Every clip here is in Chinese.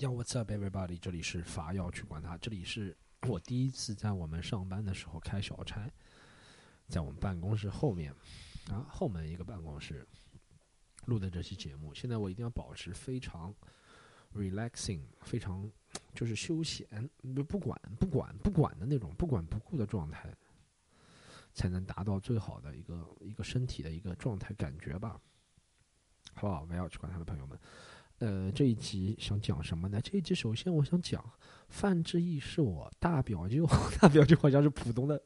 Yo, what's up, everybody？这里是法要去管他。这里是我第一次在我们上班的时候开小差，在我们办公室后面啊后门一个办公室录的这期节目。现在我一定要保持非常 relaxing，非常就是休闲，不不管不管不管的那种不管不顾的状态，才能达到最好的一个一个身体的一个状态感觉吧。好不好？不要去管他的朋友们。呃，这一集想讲什么呢？这一集首先我想讲范志毅是我大表舅，大表舅好像是浦东的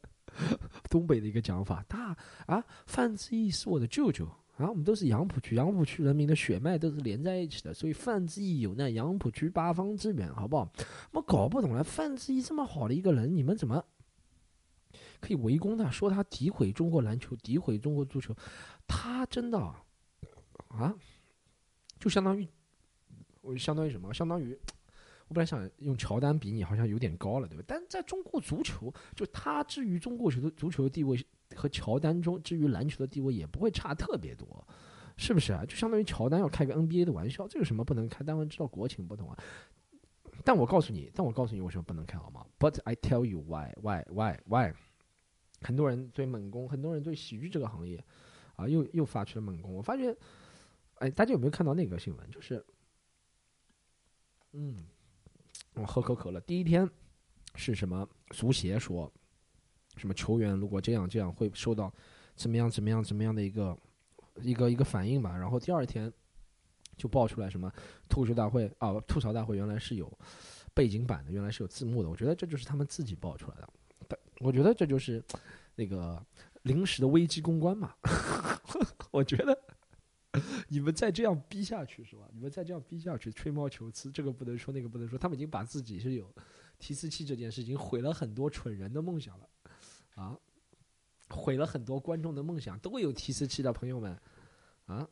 东北的一个讲法。大啊，范志毅是我的舅舅啊，我们都是杨浦区，杨浦区人民的血脉都是连在一起的，所以范志毅有那杨浦区八方之源，好不好？我搞不懂了，范志毅这么好的一个人，你们怎么可以围攻他，说他诋毁中国篮球，诋毁中国足球？他真的啊，就相当于。我相当于什么？相当于，我本来想用乔丹比你，好像有点高了，对吧？但在中国足球，就他至于中国球的足球的地位和乔丹中至于篮球的地位也不会差特别多，是不是啊？就相当于乔丹要开个 NBA 的玩笑，这有什么不能开？当然知道国情不同啊。但我告诉你，但我告诉你为什么不能开好吗？But I tell you why, why, why, why？很多人对猛攻，很多人对喜剧这个行业，啊，又又发起了猛攻。我发觉，哎，大家有没有看到那个新闻？就是。嗯，我喝口可乐。第一天是什么？足协说，什么球员如果这样这样会受到怎么样怎么样怎么样的一个一个一个反应吧。然后第二天就爆出来什么吐槽大会啊，吐槽大会原来是有背景板的，原来是有字幕的。我觉得这就是他们自己爆出来的。我觉得这就是那个临时的危机公关嘛。我觉得。你们再这样逼下去是吧？你们再这样逼下去，吹毛求疵，这个不能说，那个不能说。他们已经把自己是有提词器这件事情毁了很多蠢人的梦想了，啊，毁了很多观众的梦想。都会有提词器的朋友们，啊，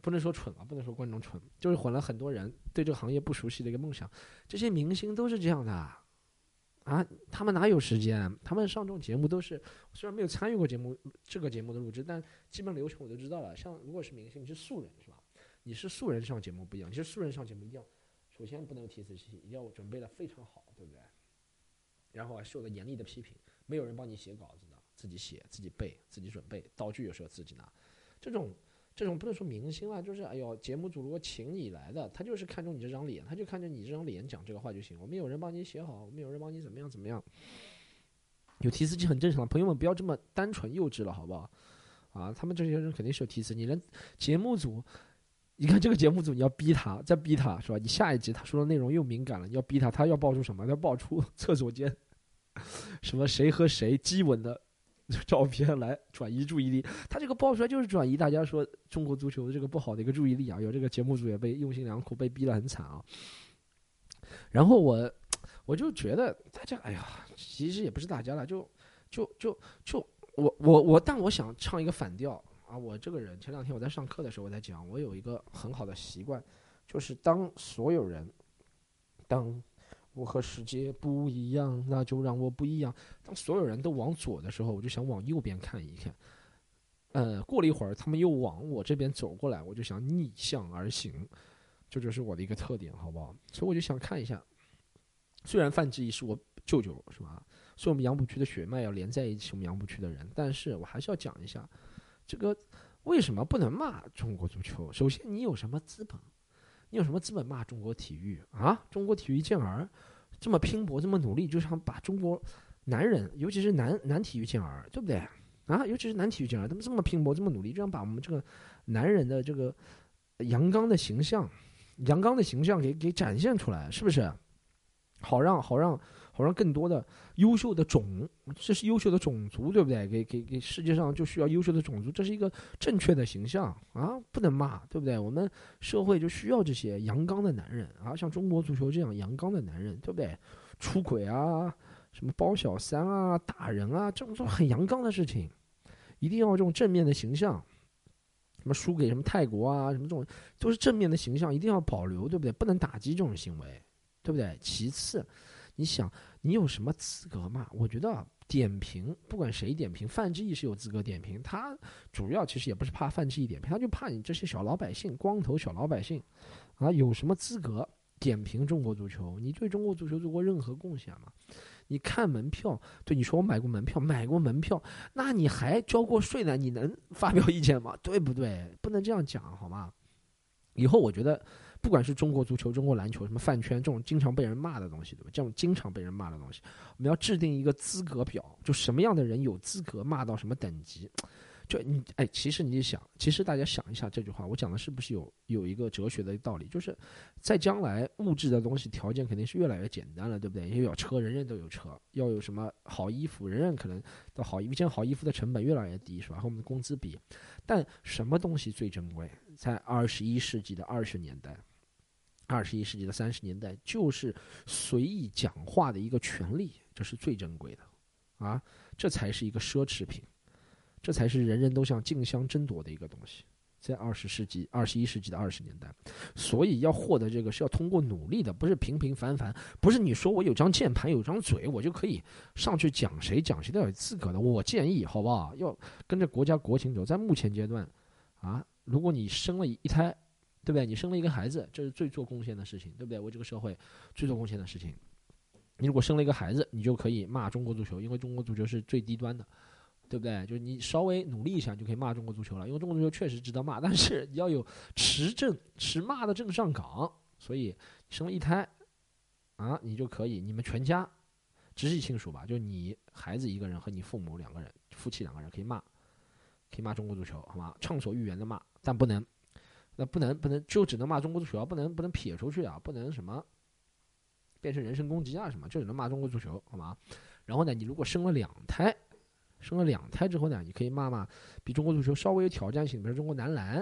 不能说蠢啊，不能说观众蠢，就是毁了很多人对这个行业不熟悉的一个梦想。这些明星都是这样的。啊他们哪有时间？他们上这种节目都是，虽然没有参与过节目这个节目的录制，但基本流程我都知道了。像如果是明星，你是素人是吧？你是素人上节目不一样，你是素人上节目一定要，首先不能有提词器，一定要准备的非常好，对不对？然后还受到严厉的批评，没有人帮你写稿子的，自己写、自己背、自己准备，道具有时候自己拿，这种。这种不能说明星了，就是哎呦，节目组如果请你来的，他就是看中你这张脸，他就看着你这张脸讲这个话就行。我们有人帮你写好，我们有人帮你怎么样怎么样。有提词器很正常，朋友们不要这么单纯幼稚了，好不好？啊，他们这些人肯定是有提词，你连节目组，你看这个节目组，你要逼他，再逼他是吧？你下一集他说的内容又敏感了，你要逼他，他要爆出什么？要爆出厕所间什么谁和谁激吻的。照片来转移注意力，他这个爆出来就是转移大家说中国足球的这个不好的一个注意力啊！有这个节目组也被用心良苦，被逼得很惨啊。然后我我就觉得大家哎呀，其实也不是大家了，就就就就我我我，但我想唱一个反调啊！我这个人前两天我在上课的时候我在讲，我有一个很好的习惯，就是当所有人当。我和世界不一样，那就让我不一样。当所有人都往左的时候，我就想往右边看一看。呃，过了一会儿，他们又往我这边走过来，我就想逆向而行。这就是我的一个特点，好不好？所以我就想看一下。虽然范志毅是我舅舅，是吧？所以我们杨浦区的血脉要连在一起，我们杨浦区的人。但是我还是要讲一下，这个为什么不能骂中国足球？首先，你有什么资本？你有什么资本骂中国体育啊？中国体育健儿这么拼搏，这么努力，就想把中国男人，尤其是男男体育健儿，对不对啊？尤其是男体育健儿，他们这么拼搏，这么努力，就想把我们这个男人的这个阳刚的形象、阳刚的形象给给展现出来，是不是？好让好让。好让更多的优秀的种，这是优秀的种族，对不对？给给给世界上就需要优秀的种族，这是一个正确的形象啊！不能骂，对不对？我们社会就需要这些阳刚的男人啊，像中国足球这样阳刚的男人，对不对？出轨啊，什么包小三啊，打人啊，这种这种很阳刚的事情，一定要这种正面的形象。什么输给什么泰国啊，什么这种都是正面的形象，一定要保留，对不对？不能打击这种行为，对不对？其次。你想，你有什么资格骂？我觉得点评，不管谁点评，范志毅是有资格点评。他主要其实也不是怕范志毅点评，他就怕你这些小老百姓，光头小老百姓，啊，有什么资格点评中国足球？你对中国足球做过任何贡献吗？你看门票，对你说我买过门票，买过门票，那你还交过税呢？你能发表意见吗？对不对？不能这样讲好吗？以后我觉得，不管是中国足球、中国篮球，什么饭圈这种经常被人骂的东西，对吧？这种经常被人骂的东西，我们要制定一个资格表，就什么样的人有资格骂到什么等级。就你哎，其实你想，其实大家想一下这句话，我讲的是不是有有一个哲学的道理？就是在将来物质的东西条件肯定是越来越简单了，对不对？因为有车，人人都有车；要有什么好衣服，人人可能的好一件好衣服的成本越来越低，是吧？和我们的工资比，但什么东西最珍贵？在二十一世纪的二十年代，二十一世纪的三十年代，就是随意讲话的一个权利，这是最珍贵的啊！这才是一个奢侈品。这才是人人都想竞相争夺的一个东西，在二十世纪、二十一世纪的二十年代，所以要获得这个是要通过努力的，不是平平凡凡，不是你说我有张键盘、有张嘴，我就可以上去讲谁讲谁都有资格的。我建议，好不好？要跟着国家国情走。在目前阶段，啊，如果你生了一胎，对不对？你生了一个孩子，这是最做贡献的事情，对不对？为这个社会最做贡献的事情。你如果生了一个孩子，你就可以骂中国足球，因为中国足球是最低端的。对不对？就是你稍微努力一下，就可以骂中国足球了。因为中国足球确实值得骂，但是你要有持证、持骂的证上岗。所以生了一胎，啊，你就可以，你们全家直系亲属吧，就你孩子一个人和你父母两个人，夫妻两个人可以骂，可以骂中国足球，好吗？畅所欲言的骂，但不能，那不能不能，就只能骂中国足球，不能不能撇出去啊，不能什么变成人身攻击啊什么，就只能骂中国足球，好吗？然后呢，你如果生了两胎。生了两胎之后呢，你可以骂骂比中国足球稍微有挑战性，比如中国男篮，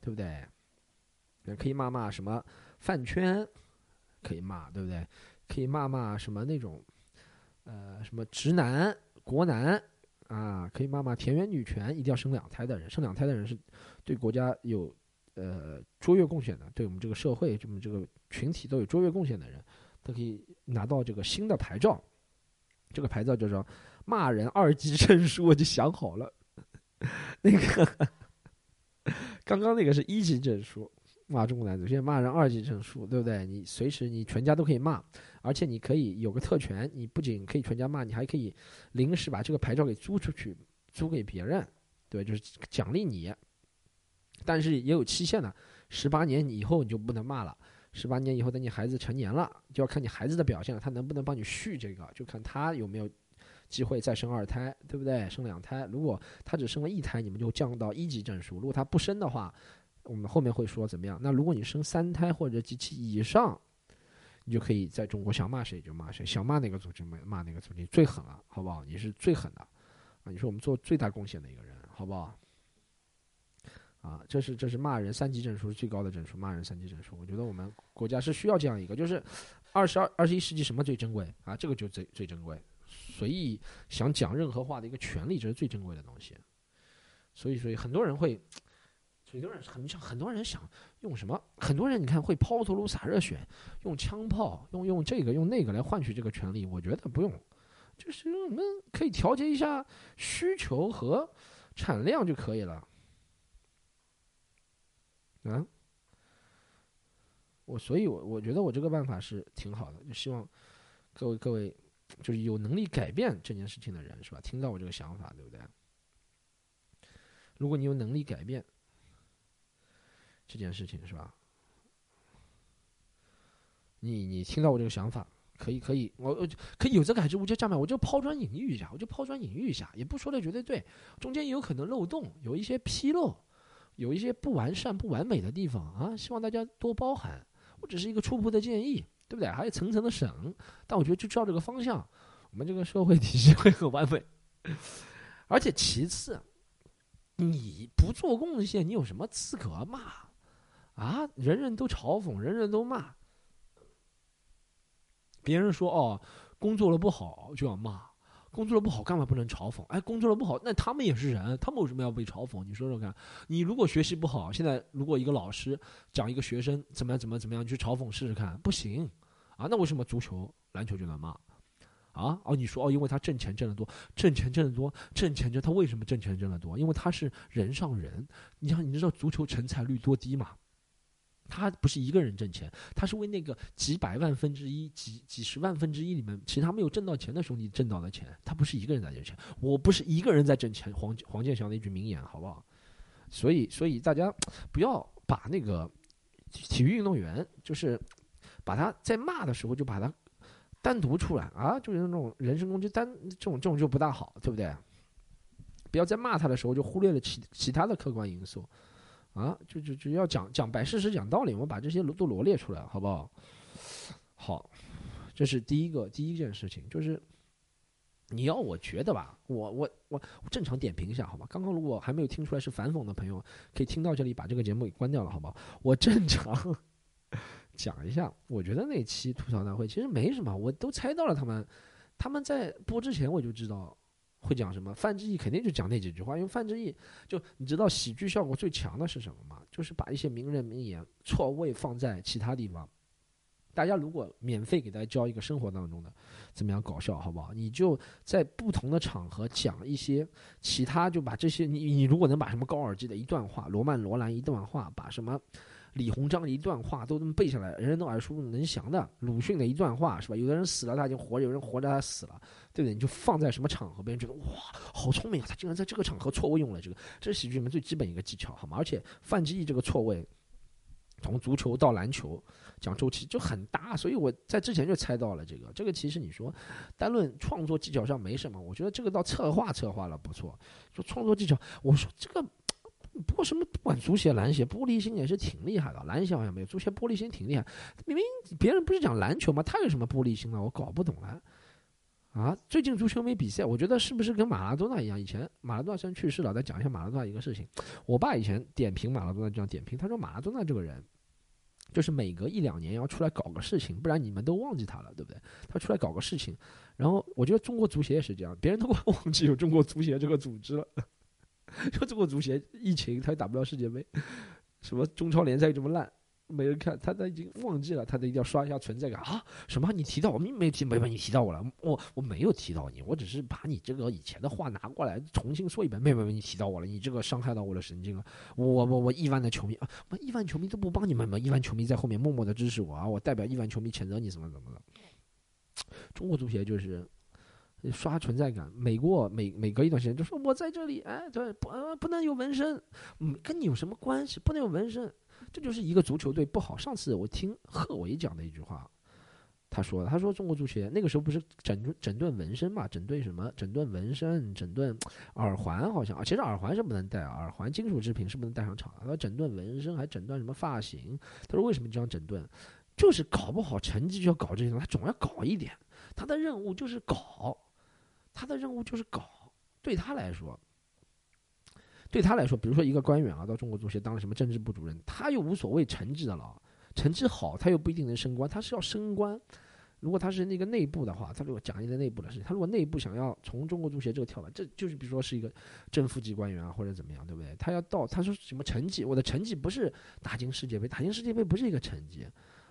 对不对？也可以骂骂什么饭圈，可以骂，对不对？可以骂骂什么那种，呃，什么直男、国男啊，可以骂骂田园女权，一定要生两胎的人，生两胎的人是对国家有呃卓越贡献的，对我们这个社会、这么这个群体都有卓越贡献的人，都可以拿到这个新的牌照，这个牌照叫做。骂人二级证书我就想好了，那个刚刚那个是一级证书，骂中国男足，现在骂人二级证书，对不对？你随时你全家都可以骂，而且你可以有个特权，你不仅可以全家骂，你还可以临时把这个牌照给租出去，租给别人，对，就是奖励你。但是也有期限的，十八年以后你就不能骂了，十八年以后等你孩子成年了，就要看你孩子的表现了，他能不能帮你续这个，就看他有没有。机会再生二胎，对不对？生两胎，如果他只生了一胎，你们就降到一级证书；如果他不生的话，我们后面会说怎么样？那如果你生三胎或者及其以上，你就可以在中国想骂谁就骂谁，想骂哪个组织骂骂哪个组织，最狠了，好不好？你是最狠的啊！你是我们做最大贡献的一个人，好不好？啊，这是这是骂人三级证书最高的证书，骂人三级证书。我觉得我们国家是需要这样一个，就是二十二二十一世纪什么最珍贵啊？这个就最最珍贵。随意想讲任何话的一个权利，这是最珍贵的东西。所以，所以很多人会，很多人很像很多人想用什么？很多人你看会抛头颅洒热血，用枪炮，用用这个用那个来换取这个权利。我觉得不用，就是我们可以调节一下需求和产量就可以了。啊，我所以，我我觉得我这个办法是挺好的，就希望各位各位。就是有能力改变这件事情的人，是吧？听到我这个想法，对不对？如果你有能力改变这件事情，是吧？你你听到我这个想法，可以可以，我我可以有则改之无则加勉，我就抛砖引玉一下，我就抛砖引玉一下，也不说的绝对对，中间也有可能漏洞，有一些纰漏，有一些不完善、不完美的地方啊，希望大家多包涵。我只是一个初步的建议。对不对？还有层层的审，但我觉得就照这个方向，我们这个社会 体系会很完美。而且其次，你不做贡献，你有什么资格骂？啊，人人都嘲讽，人人都骂。别人说哦，工作了不好就要骂。工作的不好，干嘛不能嘲讽？哎，工作的不好，那他们也是人，他们为什么要被嘲讽？你说说看。你如果学习不好，现在如果一个老师讲一个学生怎么样怎么怎么样，你去嘲讽试试看，不行啊。那为什么足球、篮球就能骂？啊？哦，你说哦，因为他挣钱挣得多，挣钱挣得多，挣钱挣他为什么挣钱挣得多？因为他是人上人。你想，你知道足球成才率多低吗？他不是一个人挣钱，他是为那个几百万分之一、几几十万分之一里面其他没有挣到钱的兄弟挣到的钱。他不是一个人在挣钱，我不是一个人在挣钱。黄黄健翔的一句名言，好不好？所以，所以大家不要把那个体育运动员，就是把他在骂的时候就把他单独出来啊，就是那种人身攻击，单这种这种就不大好，对不对？不要在骂他的时候就忽略了其其他的客观因素。啊，就就就要讲讲摆事实、讲道理，我们把这些都罗列出来，好不好？好，这是第一个第一件事情，就是你要我觉得吧，我我我正常点评一下，好吧？刚刚如果还没有听出来是反讽的朋友，可以听到这里把这个节目给关掉了，好不好？我正常 讲一下，我觉得那期吐槽大会其实没什么，我都猜到了，他们他们在播之前我就知道。会讲什么？范志毅肯定就讲那几句话，因为范志毅就你知道喜剧效果最强的是什么吗？就是把一些名人名言错位放在其他地方。大家如果免费给大家教一个生活当中的怎么样搞笑，好不好？你就在不同的场合讲一些其他，就把这些你你如果能把什么高尔基的一段话、罗曼罗兰一段话，把什么。李鸿章的一段话都这么背下来，人人都耳熟能详的。鲁迅的一段话是吧？有的人死了他已经活着，有人活着他死了，对不对？你就放在什么场合，别人觉得哇，好聪明啊！他竟然在这个场合错位用了这个，这是喜剧里面最基本一个技巧，好吗？而且范志毅这个错位，从足球到篮球讲周期就很大，所以我在之前就猜到了这个。这个其实你说单论创作技巧上没什么，我觉得这个到策划策划了不错。说创作技巧，我说这个。不过什么不管足协篮协玻璃心也是挺厉害的，篮协好像没有，足协玻璃心挺厉害。明明别人不是讲篮球吗？他有什么玻璃心呢？我搞不懂了。啊，最近足球没比赛，我觉得是不是跟马拉多纳一样？以前马拉多纳虽然去世了，再讲一下马拉多纳一个事情。我爸以前点评马拉多纳这样点评，他说马拉多纳这个人，就是每隔一两年要出来搞个事情，不然你们都忘记他了，对不对？他出来搞个事情，然后我觉得中国足协也是这样，别人都 忘记有中国足协这个组织了。说中国足协疫情，他也打不了世界杯，什么中超联赛这么烂，没人看，他他已经忘记了，他得一定要刷一下存在感啊！什么？你提到我，没没提，没把你提到我了，我我没有提到你，我只是把你这个以前的话拿过来重新说一遍，没没没，你提到我了，你这个伤害到我的神经了，我我我亿万的球迷啊，我亿万球迷都不帮你们吗？亿万球迷在后面默默的支持我啊，我代表亿万球迷谴责你怎么怎么的？中国足协就是。刷存在感，每过每每隔一段时间就说我在这里，哎，对，不呃不能有纹身，嗯，跟你有什么关系？不能有纹身，这就是一个足球队不好。上次我听贺伟讲的一句话，他说他说中国足协那个时候不是整整顿纹身嘛，整顿什么？整顿纹身，整顿耳环好像啊，其实耳环是不能戴，耳环金属制品是不能带上场。他说整顿纹身，还整顿什么发型？他说为什么这样整顿？就是搞不好成绩就要搞这些东西，他总要搞一点，他的任务就是搞。他的任务就是搞，对他来说，对他来说，比如说一个官员啊，到中国足协当了什么政治部主任，他又无所谓成绩的了，成绩好他又不一定能升官，他是要升官。如果他是那个内部的话，他如果讲一个内部的事情，他如果内部想要从中国足协这个跳板，这就是比如说是一个正副级官员啊，或者怎么样，对不对？他要到他说什么成绩？我的成绩不是打进世界杯，打进世界杯不是一个成绩，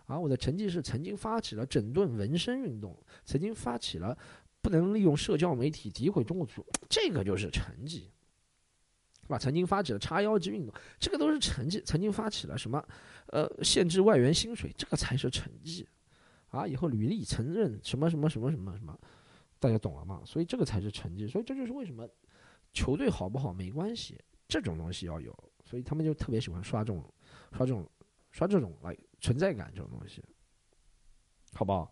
啊，我的成绩是曾经发起了整顿纹身运动，曾经发起了。不能利用社交媒体诋毁中国足球，这个就是成绩，是吧？曾经发起了叉腰机运动，这个都是成绩。曾经发起了什么，呃，限制外援薪水，这个才是成绩，啊！以后履历承认什么什么什么什么什么，大家懂了吗？所以这个才是成绩。所以这就是为什么球队好不好没关系，这种东西要有。所以他们就特别喜欢刷这种、刷这种、刷这种来存在感这种东西，好不好？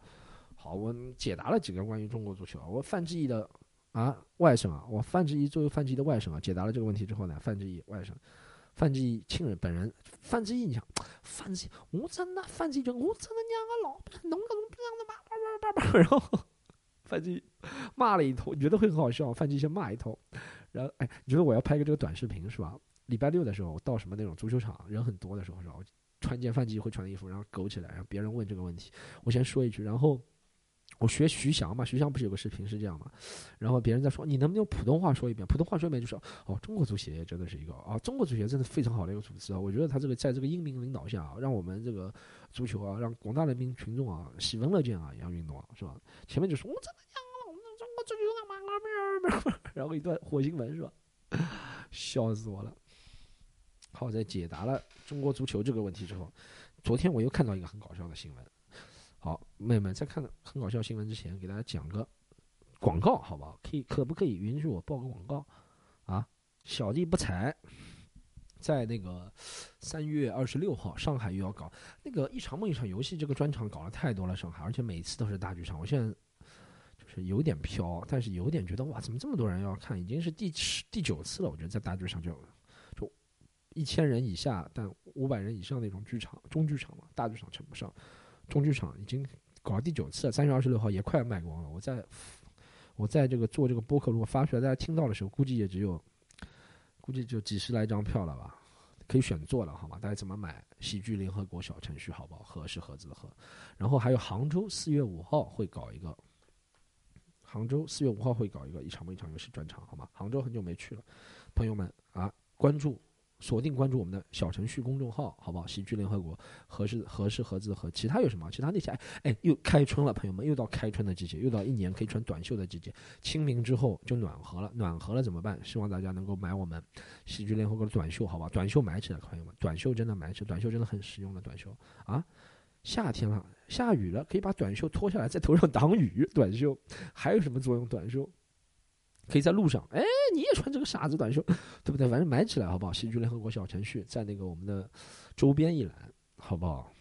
好，我解答了几个关于中国足球。我范志毅的啊外甥啊，我范志毅作为范志毅的外甥啊，解答了这个问题之后呢，范志毅外甥，范志毅亲人本人，范志毅，你想，范志毅，我真的范志毅就，我真的娘个老不弄个这样的叭叭叭叭叭，然后范志毅骂了一通，你觉得会很好笑？范志毅先骂一通，然后哎，你觉得我要拍个这个短视频是吧？礼拜六的时候到什么那种足球场人很多的时候是吧？穿件范志毅会穿的衣服，然后苟起来，然后别人问这个问题，我先说一句，然后。我学徐翔嘛，徐翔不是有个视频是这样嘛？然后别人在说，你能不能用普通话说一遍？普通话说一遍就是哦，中国足协真的是一个啊，中国足协真的非常好的一个组织啊。我觉得他这个在这个英明领导下啊，让我们这个足球啊，让广大人民群众啊，喜闻乐见啊，一样运动啊，是吧？前面就说我真的讲了，我们中国足球干嘛？然后一段火星文是吧？笑死我了。好，在解答了中国足球这个问题之后。昨天我又看到一个很搞笑的新闻。好，妹妹，在看很搞笑新闻之前，给大家讲个广告，好不好？可以，可不可以允许我报个广告？啊，小弟不才。在那个三月二十六号，上海又要搞那个一场梦一场游戏这个专场，搞了太多了，上海，而且每次都是大剧场。我现在就是有点飘，但是有点觉得哇，怎么这么多人要看？已经是第十第九次了，我觉得在大剧场就就一千人以下，但五百人以上那种剧场，中剧场嘛，大剧场称不上，中剧场已经搞了第九次了。三月二十六号也快卖光了。我在我在这个做这个播客，如果发出来，大家听到的时候，估计也只有。估计就几十来张票了吧，可以选座了，好吗？大家怎么买？喜剧联合国小程序，好不好？盒是盒子的盒。然后还有杭州四月五号会搞一个，杭州四月五号会搞一个一场不一场游戏专场，好吗？杭州很久没去了，朋友们啊，关注。锁定关注我们的小程序公众号，好不好？喜剧联合国，合适合适合字和其他有什么？其他那些哎哎，又开春了，朋友们，又到开春的季节，又到一年可以穿短袖的季节。清明之后就暖和了，暖和了怎么办？希望大家能够买我们喜剧联合国的短袖，好吧？短袖买起来，朋友们，短袖真的买起来，短袖真的很实用的短袖啊！夏天了，下雨了，可以把短袖脱下来，在头上挡雨。短袖还有什么作用？短袖？可以在路上，哎，你也穿这个傻子短袖，对不对？反正买起来好不好？喜剧联合国小程序在那个我们的周边一栏，好不好？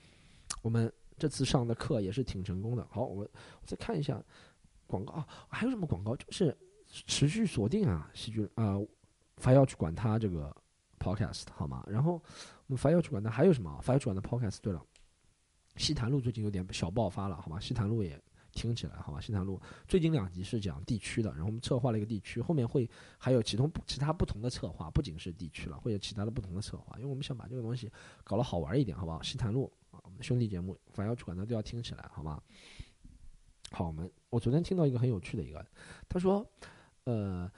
我们这次上的课也是挺成功的。好，我我再看一下广告啊，还有什么广告？就是持续锁定啊，喜剧啊，还要去管他这个 podcast 好吗？然后我们还要去管他还有什么？还要去管他 podcast。对了，西坛路最近有点小爆发了，好吗？西坛路也。听起来好吧？西塘路最近两集是讲地区的，然后我们策划了一个地区，后面会还有其中其他不同的策划，不仅是地区了，会有其他的不同的策划，因为我们想把这个东西搞得好玩一点，好不好？西坛路啊，我们的兄弟节目，反要去管它都要听起来，好吗？好，我们我昨天听到一个很有趣的一个，他说，呃，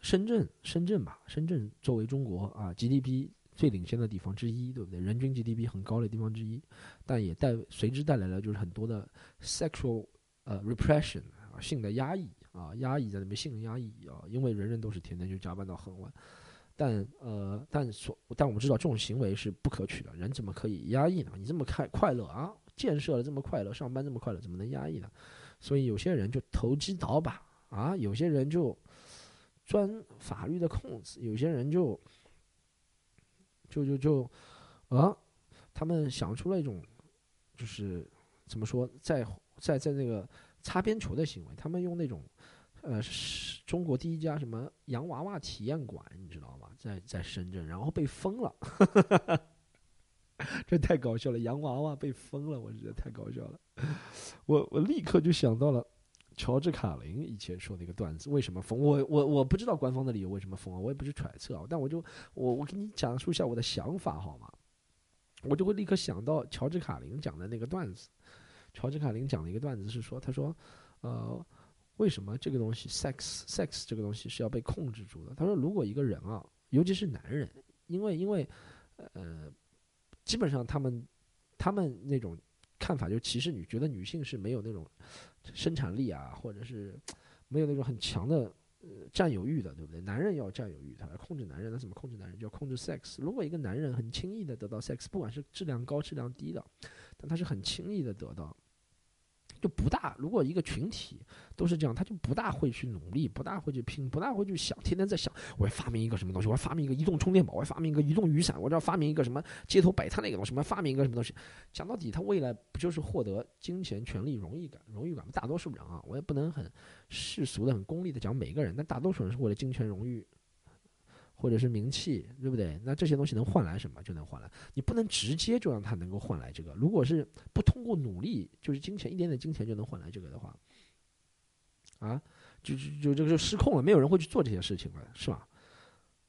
深圳，深圳吧，深圳作为中国啊 GDP 最领先的地方之一，对不对？人均 GDP 很高的地方之一，但也带随之带来了就是很多的 sexual。呃，repression 啊，性的压抑啊，压抑在那边，性的压抑啊，因为人人都是天天就加班到很晚，但呃，但所但我们知道这种行为是不可取的，人怎么可以压抑呢？你这么开快乐啊，建设了这么快乐，上班这么快乐，怎么能压抑呢？所以有些人就投机倒把啊，有些人就钻法律的空子，有些人就就就就啊，他们想出了一种就是怎么说在。在在那个擦边球的行为，他们用那种，呃，中国第一家什么洋娃娃体验馆，你知道吗？在在深圳，然后被封了，这太搞笑了！洋娃娃被封了，我觉得太搞笑了。我我立刻就想到了乔治卡林以前说的一个段子：为什么封？我我我不知道官方的理由为什么封啊，我也不是揣测啊，但我就我我给你讲述一下我的想法好吗？我就会立刻想到乔治卡林讲的那个段子。乔治卡林讲了一个段子，是说，他说，呃，为什么这个东西，sex sex 这个东西是要被控制住的？他说，如果一个人啊，尤其是男人，因为因为，呃，基本上他们他们那种看法就歧视女，觉得女性是没有那种生产力啊，或者是没有那种很强的呃占有欲的，对不对？男人要占有欲，他来控制男人，那怎么控制男人？就要控制 sex。如果一个男人很轻易的得到 sex，不管是质量高质量低的，但他是很轻易的得到。就不大，如果一个群体都是这样，他就不大会去努力，不大会去拼，不大会去想，天天在想，我要发明一个什么东西，我要发明一个移动充电宝，我要发明一个移动雨伞，我要发明一个什么街头摆摊那个东西，我要发明一个什么东西。讲到底，他未来不就是获得金钱、权利、荣誉感、荣誉感吗？大多数人啊，我也不能很世俗的、很功利的讲每个人，但大多数人是为了金钱、荣誉。或者是名气，对不对？那这些东西能换来什么？就能换来。你不能直接就让他能够换来这个。如果是不通过努力，就是金钱一点点金钱就能换来这个的话，啊，就就就这个就失控了。没有人会去做这些事情了，是吧？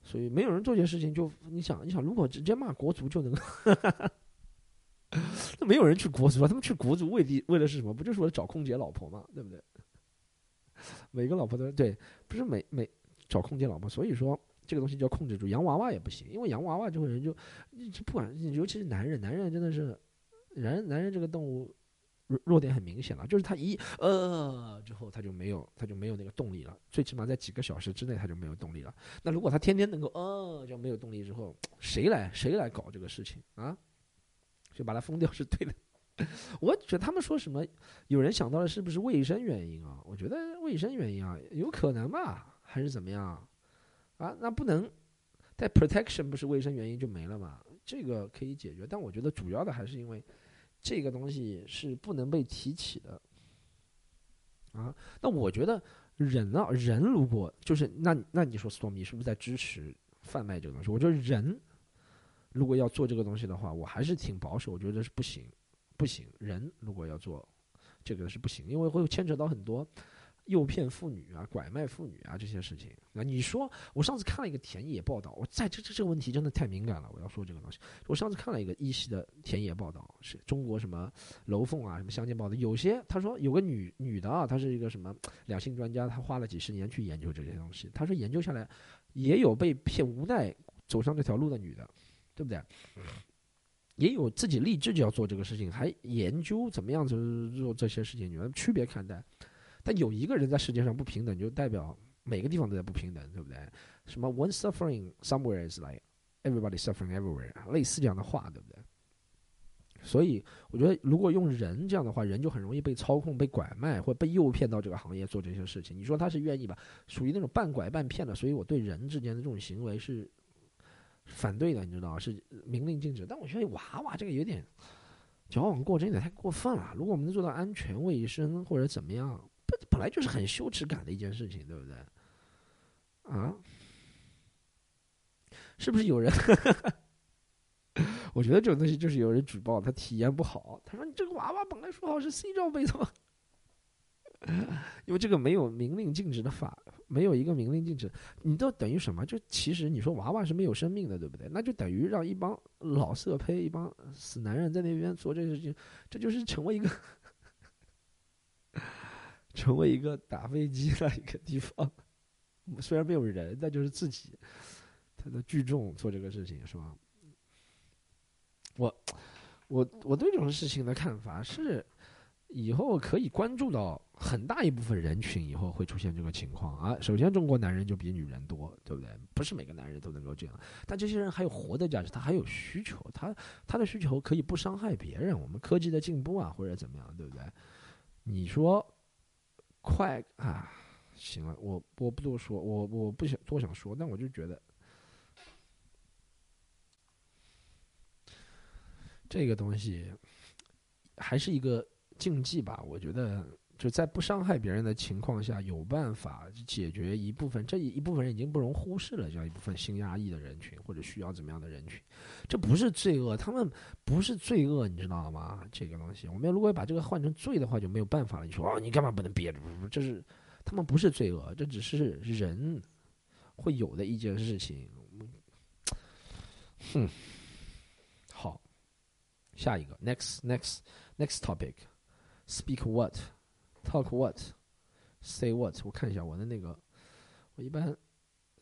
所以没有人做这些事情，就你想，你想，如果直接骂国足就能，那没有人去国足啊？他们去国足为的为的是什么？不就是为了找空姐老婆吗？对不对？每个老婆都对，不是每每找空姐老婆，所以说。这个东西就要控制住，洋娃娃也不行，因为洋娃娃这种人就，不管尤其是男人，男人真的是，男人男人这个动物弱弱点很明显了，就是他一呃之后他就没有他就没有那个动力了，最起码在几个小时之内他就没有动力了。那如果他天天能够呃就没有动力之后，谁来谁来搞这个事情啊？就把它封掉是对的。我觉得他们说什么，有人想到了是不是卫生原因啊？我觉得卫生原因啊，有可能吧，还是怎么样？啊，那不能带 protection 不是卫生原因就没了嘛？这个可以解决，但我觉得主要的还是因为这个东西是不能被提起的。啊，那我觉得人啊，人如果就是那那你说 Stormy 是不是在支持贩卖这个东西？我觉得人如果要做这个东西的话，我还是挺保守，我觉得是不行。不行，人如果要做这个是不行，因为会牵扯到很多诱骗妇女啊、拐卖妇女啊这些事情。那你说，我上次看了一个田野报道，我在这这这个问题真的太敏感了，我要说这个东西。我上次看了一个一系的田野报道，是中国什么楼凤啊、什么乡间报道，有些他说有个女女的啊，她是一个什么两性专家，她花了几十年去研究这些东西。她说研究下来，也有被骗无奈走上这条路的女的，对不对？也有自己立志就要做这个事情，还研究怎么样子做这些事情，你们区别看待。但有一个人在世界上不平等，就代表每个地方都在不平等，对不对？什么 “one suffering somewhere is like everybody suffering everywhere”，类似这样的话，对不对？所以我觉得，如果用人这样的话，人就很容易被操控、被拐卖或被诱骗到这个行业做这些事情。你说他是愿意吧？属于那种半拐半骗的。所以我对人之间的这种行为是。反对的，你知道是明令禁止。但我觉得娃娃这个有点矫枉过正，有点太过分了。如果我们能做到安全卫生或者怎么样，本来就是很羞耻感的一件事情，对不对？啊？是不是有人？我觉得这种东西就是有人举报他体验不好。他说：“你这个娃娃本来说好是 C 罩杯的。”因为这个没有明令禁止的法，没有一个明令禁止，你都等于什么？就其实你说娃娃是没有生命的，对不对？那就等于让一帮老色胚、一帮死男人在那边做这个事情，这就是成为一个，成为一个打飞机的一个地方。虽然没有人，但就是自己他的聚众做这个事情，是吧？我我我对这种事情的看法是。以后可以关注到很大一部分人群，以后会出现这个情况啊。首先，中国男人就比女人多，对不对？不是每个男人都能够这样，但这些人还有活的价值，他还有需求，他他的需求可以不伤害别人。我们科技的进步啊，或者怎么样，对不对？你说快啊，行了，我我不多说，我我不想多想说，但我就觉得这个东西还是一个。竞技吧，我觉得就在不伤害别人的情况下，有办法解决一部分这一部分人已经不容忽视了这样一部分性压抑的人群或者需要怎么样的人群，这不是罪恶，他们不是罪恶，你知道吗？这个东西，我们如果把这个换成罪的话，就没有办法了。你说哦，你干嘛不能憋着？这是他们不是罪恶，这只是人会有的一件事情。哼，好，下一个，next next next topic。Speak what, talk what, say what？我看一下我的那个，我一般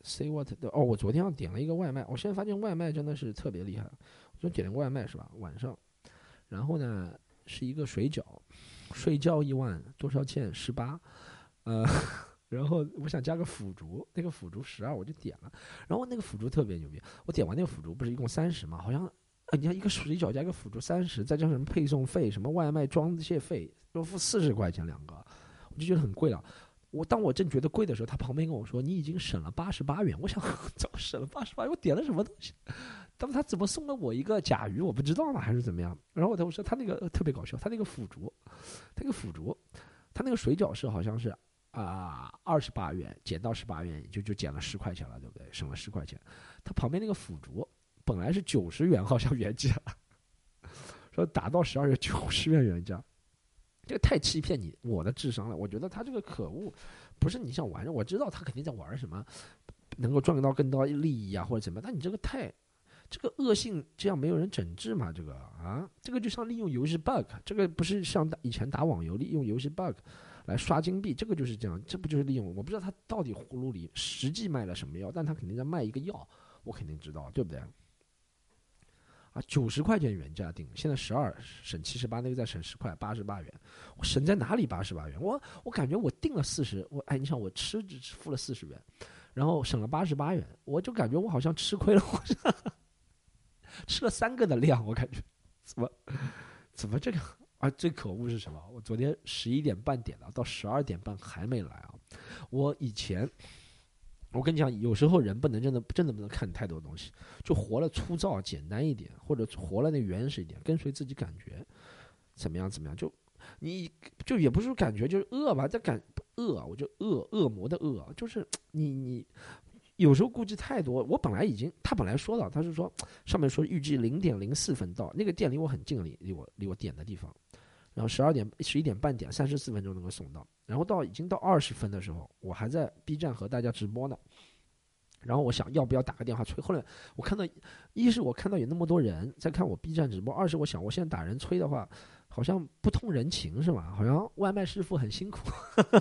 say what 的哦。我昨天要点了一个外卖，我现在发现外卖真的是特别厉害。我就点了个外卖是吧？晚上，然后呢是一个水饺，睡觉一万多少钱？十八，呃，然后我想加个腐竹，那个腐竹十二，我就点了。然后那个腐竹特别牛逼，我点完那个腐竹不是一共三十吗？好像。啊，你看一个水饺加一个辅助三十，再加上什么配送费、什么外卖装卸费，要付四十块钱两个，我就觉得很贵了。我当我正觉得贵的时候，他旁边跟我说：“你已经省了八十八元。”我想 怎么省了八十八？我点了什么东西？他他怎么送了我一个甲鱼？我不知道呢，还是怎么样？然后我我说他那个特别搞笑，他那个腐竹，他那个腐竹，他那个水饺是好像是啊二十八元减到十八元，就就减了十块钱了，对不对？省了十块钱。他旁边那个腐竹。本来是九十元，好像原价，说打到十二月九十元原价，这个太欺骗你我的智商了。我觉得他这个可恶，不是你想玩，我知道他肯定在玩什么，能够赚到更多利益啊，或者怎么？但你这个太，这个恶性，这样没有人整治嘛？这个啊，这个就像利用游戏 bug，这个不是像以前打网游利用游戏 bug 来刷金币，这个就是这样，这不就是利用？我不知道他到底葫芦里实际卖了什么药，但他肯定在卖一个药，我肯定知道，对不对？九十块钱原价定，现在十二省七十八，那个再省十块，八十八元。我省在哪里？八十八元，我我感觉我定了四十，我哎，你想我吃只付了四十元，然后省了八十八元，我就感觉我好像吃亏了，我吃了三个的量，我感觉怎么怎么这个啊？最可恶是什么？我昨天十一点半点的，到十二点半还没来啊！我以前，我跟你讲，有时候人不能真的真的不能看太多东西，就活了粗糙简单一点，或者活了那原始一点，跟随自己感觉，怎么样怎么样？就你就也不是感觉就是恶吧？这感恶，我就恶恶魔的恶，就是你你。有时候顾忌太多，我本来已经，他本来说了，他是说上面说预计零点零四分到，那个店离我很近，离离我离我点的地方，然后十二点十一点半点三十四分钟能够送到，然后到已经到二十分的时候，我还在 B 站和大家直播呢，然后我想要不要打个电话催，后来我看到，一是我看到有那么多人在看我 B 站直播，二是我想我现在打人催的话。好像不通人情是吧？好像外卖师傅很辛苦，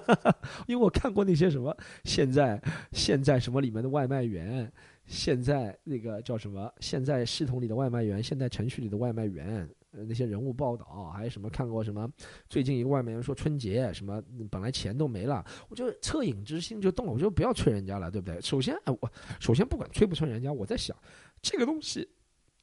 因为我看过那些什么现在现在什么里面的外卖员，现在那个叫什么现在系统里的外卖员，现在程序里的外卖员，那些人物报道，还有什么看过什么？最近一个外卖员说春节什么本来钱都没了，我就恻隐之心就动了，我就不要催人家了，对不对？首先，哎，我首先不管催不催人家，我在想这个东西。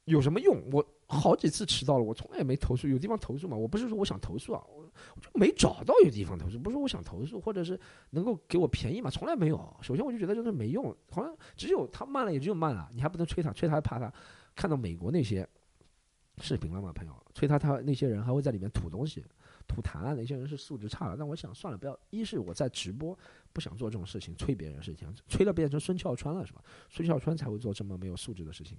有什么用？我好几次迟到了，我从来也没投诉。有地方投诉吗？我不是说我想投诉啊，我就没找到有地方投诉。不是我想投诉，或者是能够给我便宜嘛？从来没有。首先我就觉得就是没用，好像只有他慢了，也只有慢了。你还不能催他，催他还怕他看到美国那些视频了嘛，朋友？催他，他那些人还会在里面吐东西、吐痰啊。那些人是素质差了。但我想算了，不要。一是我在直播，不想做这种事情，催别人的事情，催了变成孙笑川了，是吧？孙笑川才会做这么没有素质的事情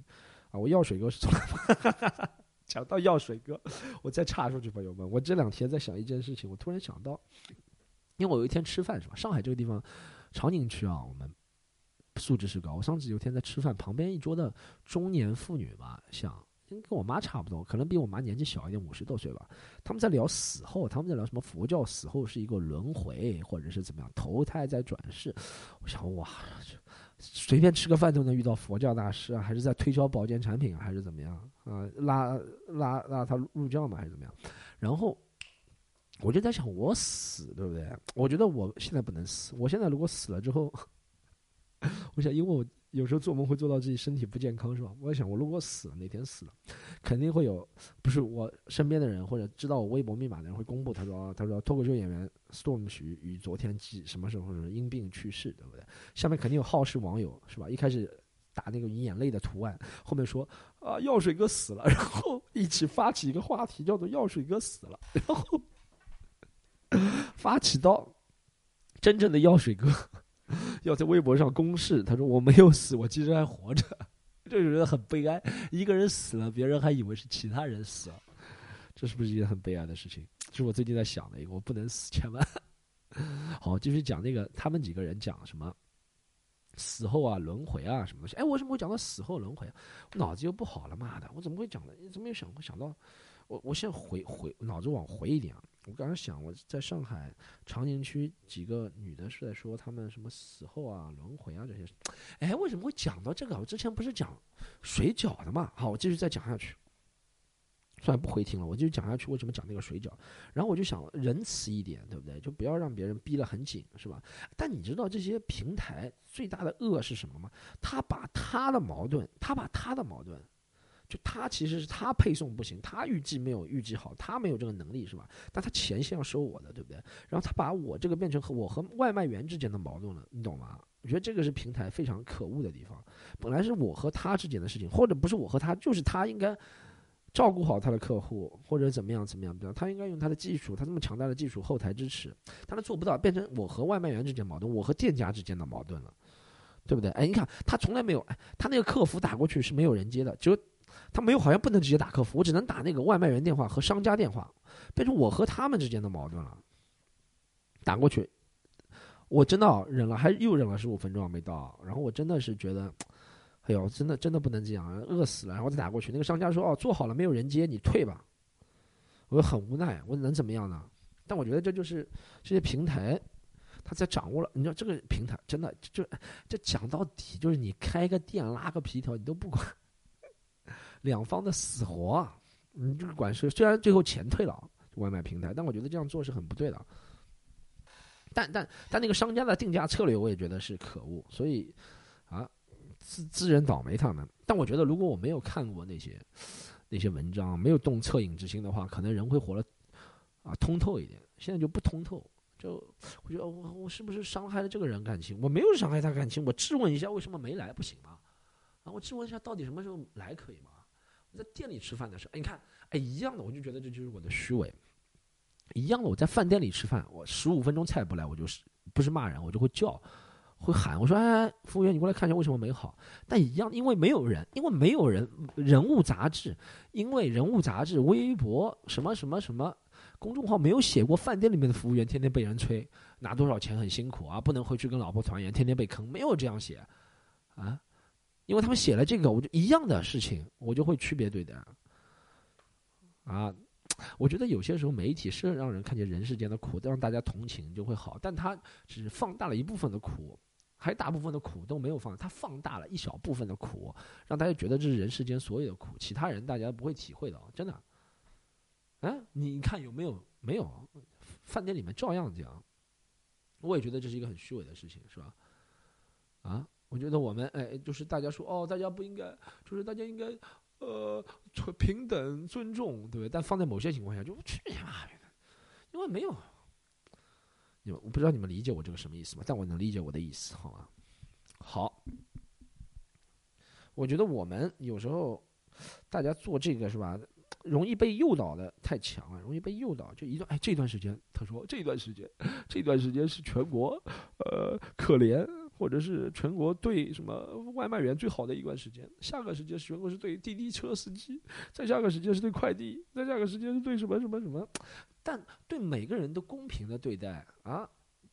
啊。我药水哥是从来不讲到药水哥，我再插出去，朋友们，我这两天在想一件事情，我突然想到，因为我有一天吃饭是吧？上海这个地方，长宁区啊，我们素质是高。我上次有一天在吃饭，旁边一桌的中年妇女吧，像跟我妈差不多，可能比我妈年纪小一点，五十多岁吧。他们在聊死后，他们在聊什么佛教死后是一个轮回，或者是怎么样投胎再转世。我想哇。随便吃个饭都能遇到佛教大师啊，还是在推销保健产品啊，还是怎么样啊？拉拉拉他入教嘛，还是怎么样？然后我就在想，我死对不对？我觉得我现在不能死。我现在如果死了之后，我想，因为我。有时候做梦会做到自己身体不健康，是吧？我在想，我如果死了，哪天死了，肯定会有，不是我身边的人或者知道我微博密码的人会公布。他说：“他说脱口秀演员 Storm 徐于昨天几什么时候是因病去世，对不对？”下面肯定有好事网友，是吧？一开始打那个眼泪的图案，后面说：“啊，药水哥死了。”然后一起发起一个话题，叫做“药水哥死了”，然后 发起到真正的药水哥。要在微博上公示，他说我没有死，我其实还活着，就觉得很悲哀。一个人死了，别人还以为是其他人死了，这是不是一件很悲哀的事情？是我最近在想的一个，我不能死，千万。好，继续讲那个，他们几个人讲什么死后啊、轮回啊什么东西？哎，我为什么会讲到死后轮回？啊我脑子又不好了，妈的，我怎么会讲的？怎么又想想到？我我现在回回脑子往回一点啊！我刚刚想，我在上海长宁区几个女的是在说她们什么死后啊、轮回啊这些。哎，为什么会讲到这个？我之前不是讲水饺的嘛？好，我继续再讲下去。算了，不回听了，我继续讲下去。为什么讲那个水饺？然后我就想仁慈一点，对不对？就不要让别人逼得很紧，是吧？但你知道这些平台最大的恶是什么吗？他把他的矛盾，他把他的矛盾。就他其实是他配送不行，他预计没有预计好，他没有这个能力是吧？但他钱先要收我的，对不对？然后他把我这个变成和我和外卖员之间的矛盾了，你懂吗？我觉得这个是平台非常可恶的地方。本来是我和他之间的事情，或者不是我和他，就是他应该照顾好他的客户，或者怎么样怎么样，对吧？他应该用他的技术，他这么强大的技术后台支持，但他做不到，变成我和外卖员之间矛盾，我和店家之间的矛盾了，对不对？哎，你看他从来没有，哎，他那个客服打过去是没有人接的，只有。他没有，好像不能直接打客服，我只能打那个外卖员电话和商家电话，变成我和他们之间的矛盾了。打过去，我真的忍了，还又忍了十五分钟没到，然后我真的是觉得，哎呦，真的真的不能这样，饿死了，然后再打过去，那个商家说哦，做好了，没有人接，你退吧。我很无奈，我能怎么样呢？但我觉得这就是这些平台，他在掌握了，你知道这个平台真的就这讲到底就是你开个店拉个皮条，你都不管。两方的死活，你，就是管事。虽然最后钱退了外卖平台，但我觉得这样做是很不对的。但但但那个商家的定价策略，我也觉得是可恶。所以啊，自自认倒霉他们。但我觉得，如果我没有看过那些那些文章，没有动恻隐之心的话，可能人会活得啊通透一点。现在就不通透，就我觉得我我是不是伤害了这个人感情？我没有伤害他感情，我质问一下为什么没来不行吗？啊，我质问一下到底什么时候来可以吗？在店里吃饭的时候，哎，你看，哎，一样的，我就觉得这就是我的虚伪。一样的，我在饭店里吃饭，我十五分钟菜不来，我就是不是骂人，我就会叫，会喊，我说，哎，服务员，你过来看一下为什么没好。但一样，因为没有人，因为没有人，人物杂志，因为人物杂志、微博什么什么什么公众号没有写过饭店里面的服务员天天被人催拿多少钱很辛苦啊，不能回去跟老婆团圆，天天被坑，没有这样写，啊，因为他们写了这个，我就一样的事情，我就会区别对待，啊。我觉得有些时候媒体是让人看见人世间的苦，让大家同情就会好，但他只放大了一部分的苦，还大部分的苦都没有放，他放大了一小部分的苦，让大家觉得这是人世间所有的苦，其他人大家不会体会到，真的。嗯，你看有没有？没有，饭店里面照样这样。我也觉得这是一个很虚伪的事情，是吧？啊，我觉得我们哎，就是大家说哦，大家不应该，就是大家应该。呃，平等尊重，对不对？但放在某些情况下，就去你妈的，因为没有，你们我不知道你们理解我这个什么意思吗？但我能理解我的意思，好吗？好，我觉得我们有时候大家做这个是吧，容易被诱导的太强了，容易被诱导。就一段哎，这段时间他说这段时间，这段时间是全国呃可怜。或者是全国对什么外卖员最好的一段时间，下个时间全国是对滴滴车司机，再下个时间是对快递，再下个时间是对什么什么什么，但对每个人都公平的对待啊，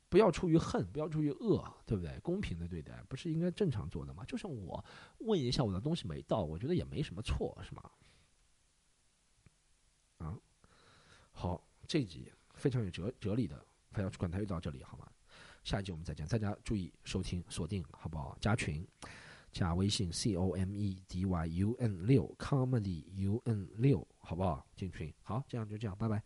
不要出于恨，不要出于恶，对不对？公平的对待不是应该正常做的吗？就像我问一下我的东西没到，我觉得也没什么错，是吗？啊，好，这集非常有哲哲理的，非要管他又到这里好吗？下一集我们再见，大家注意收听锁定，好不好？加群，加微信 c o m e d y u n 六 comedy u n 六，好不好？进群，好，这样就这样，拜拜。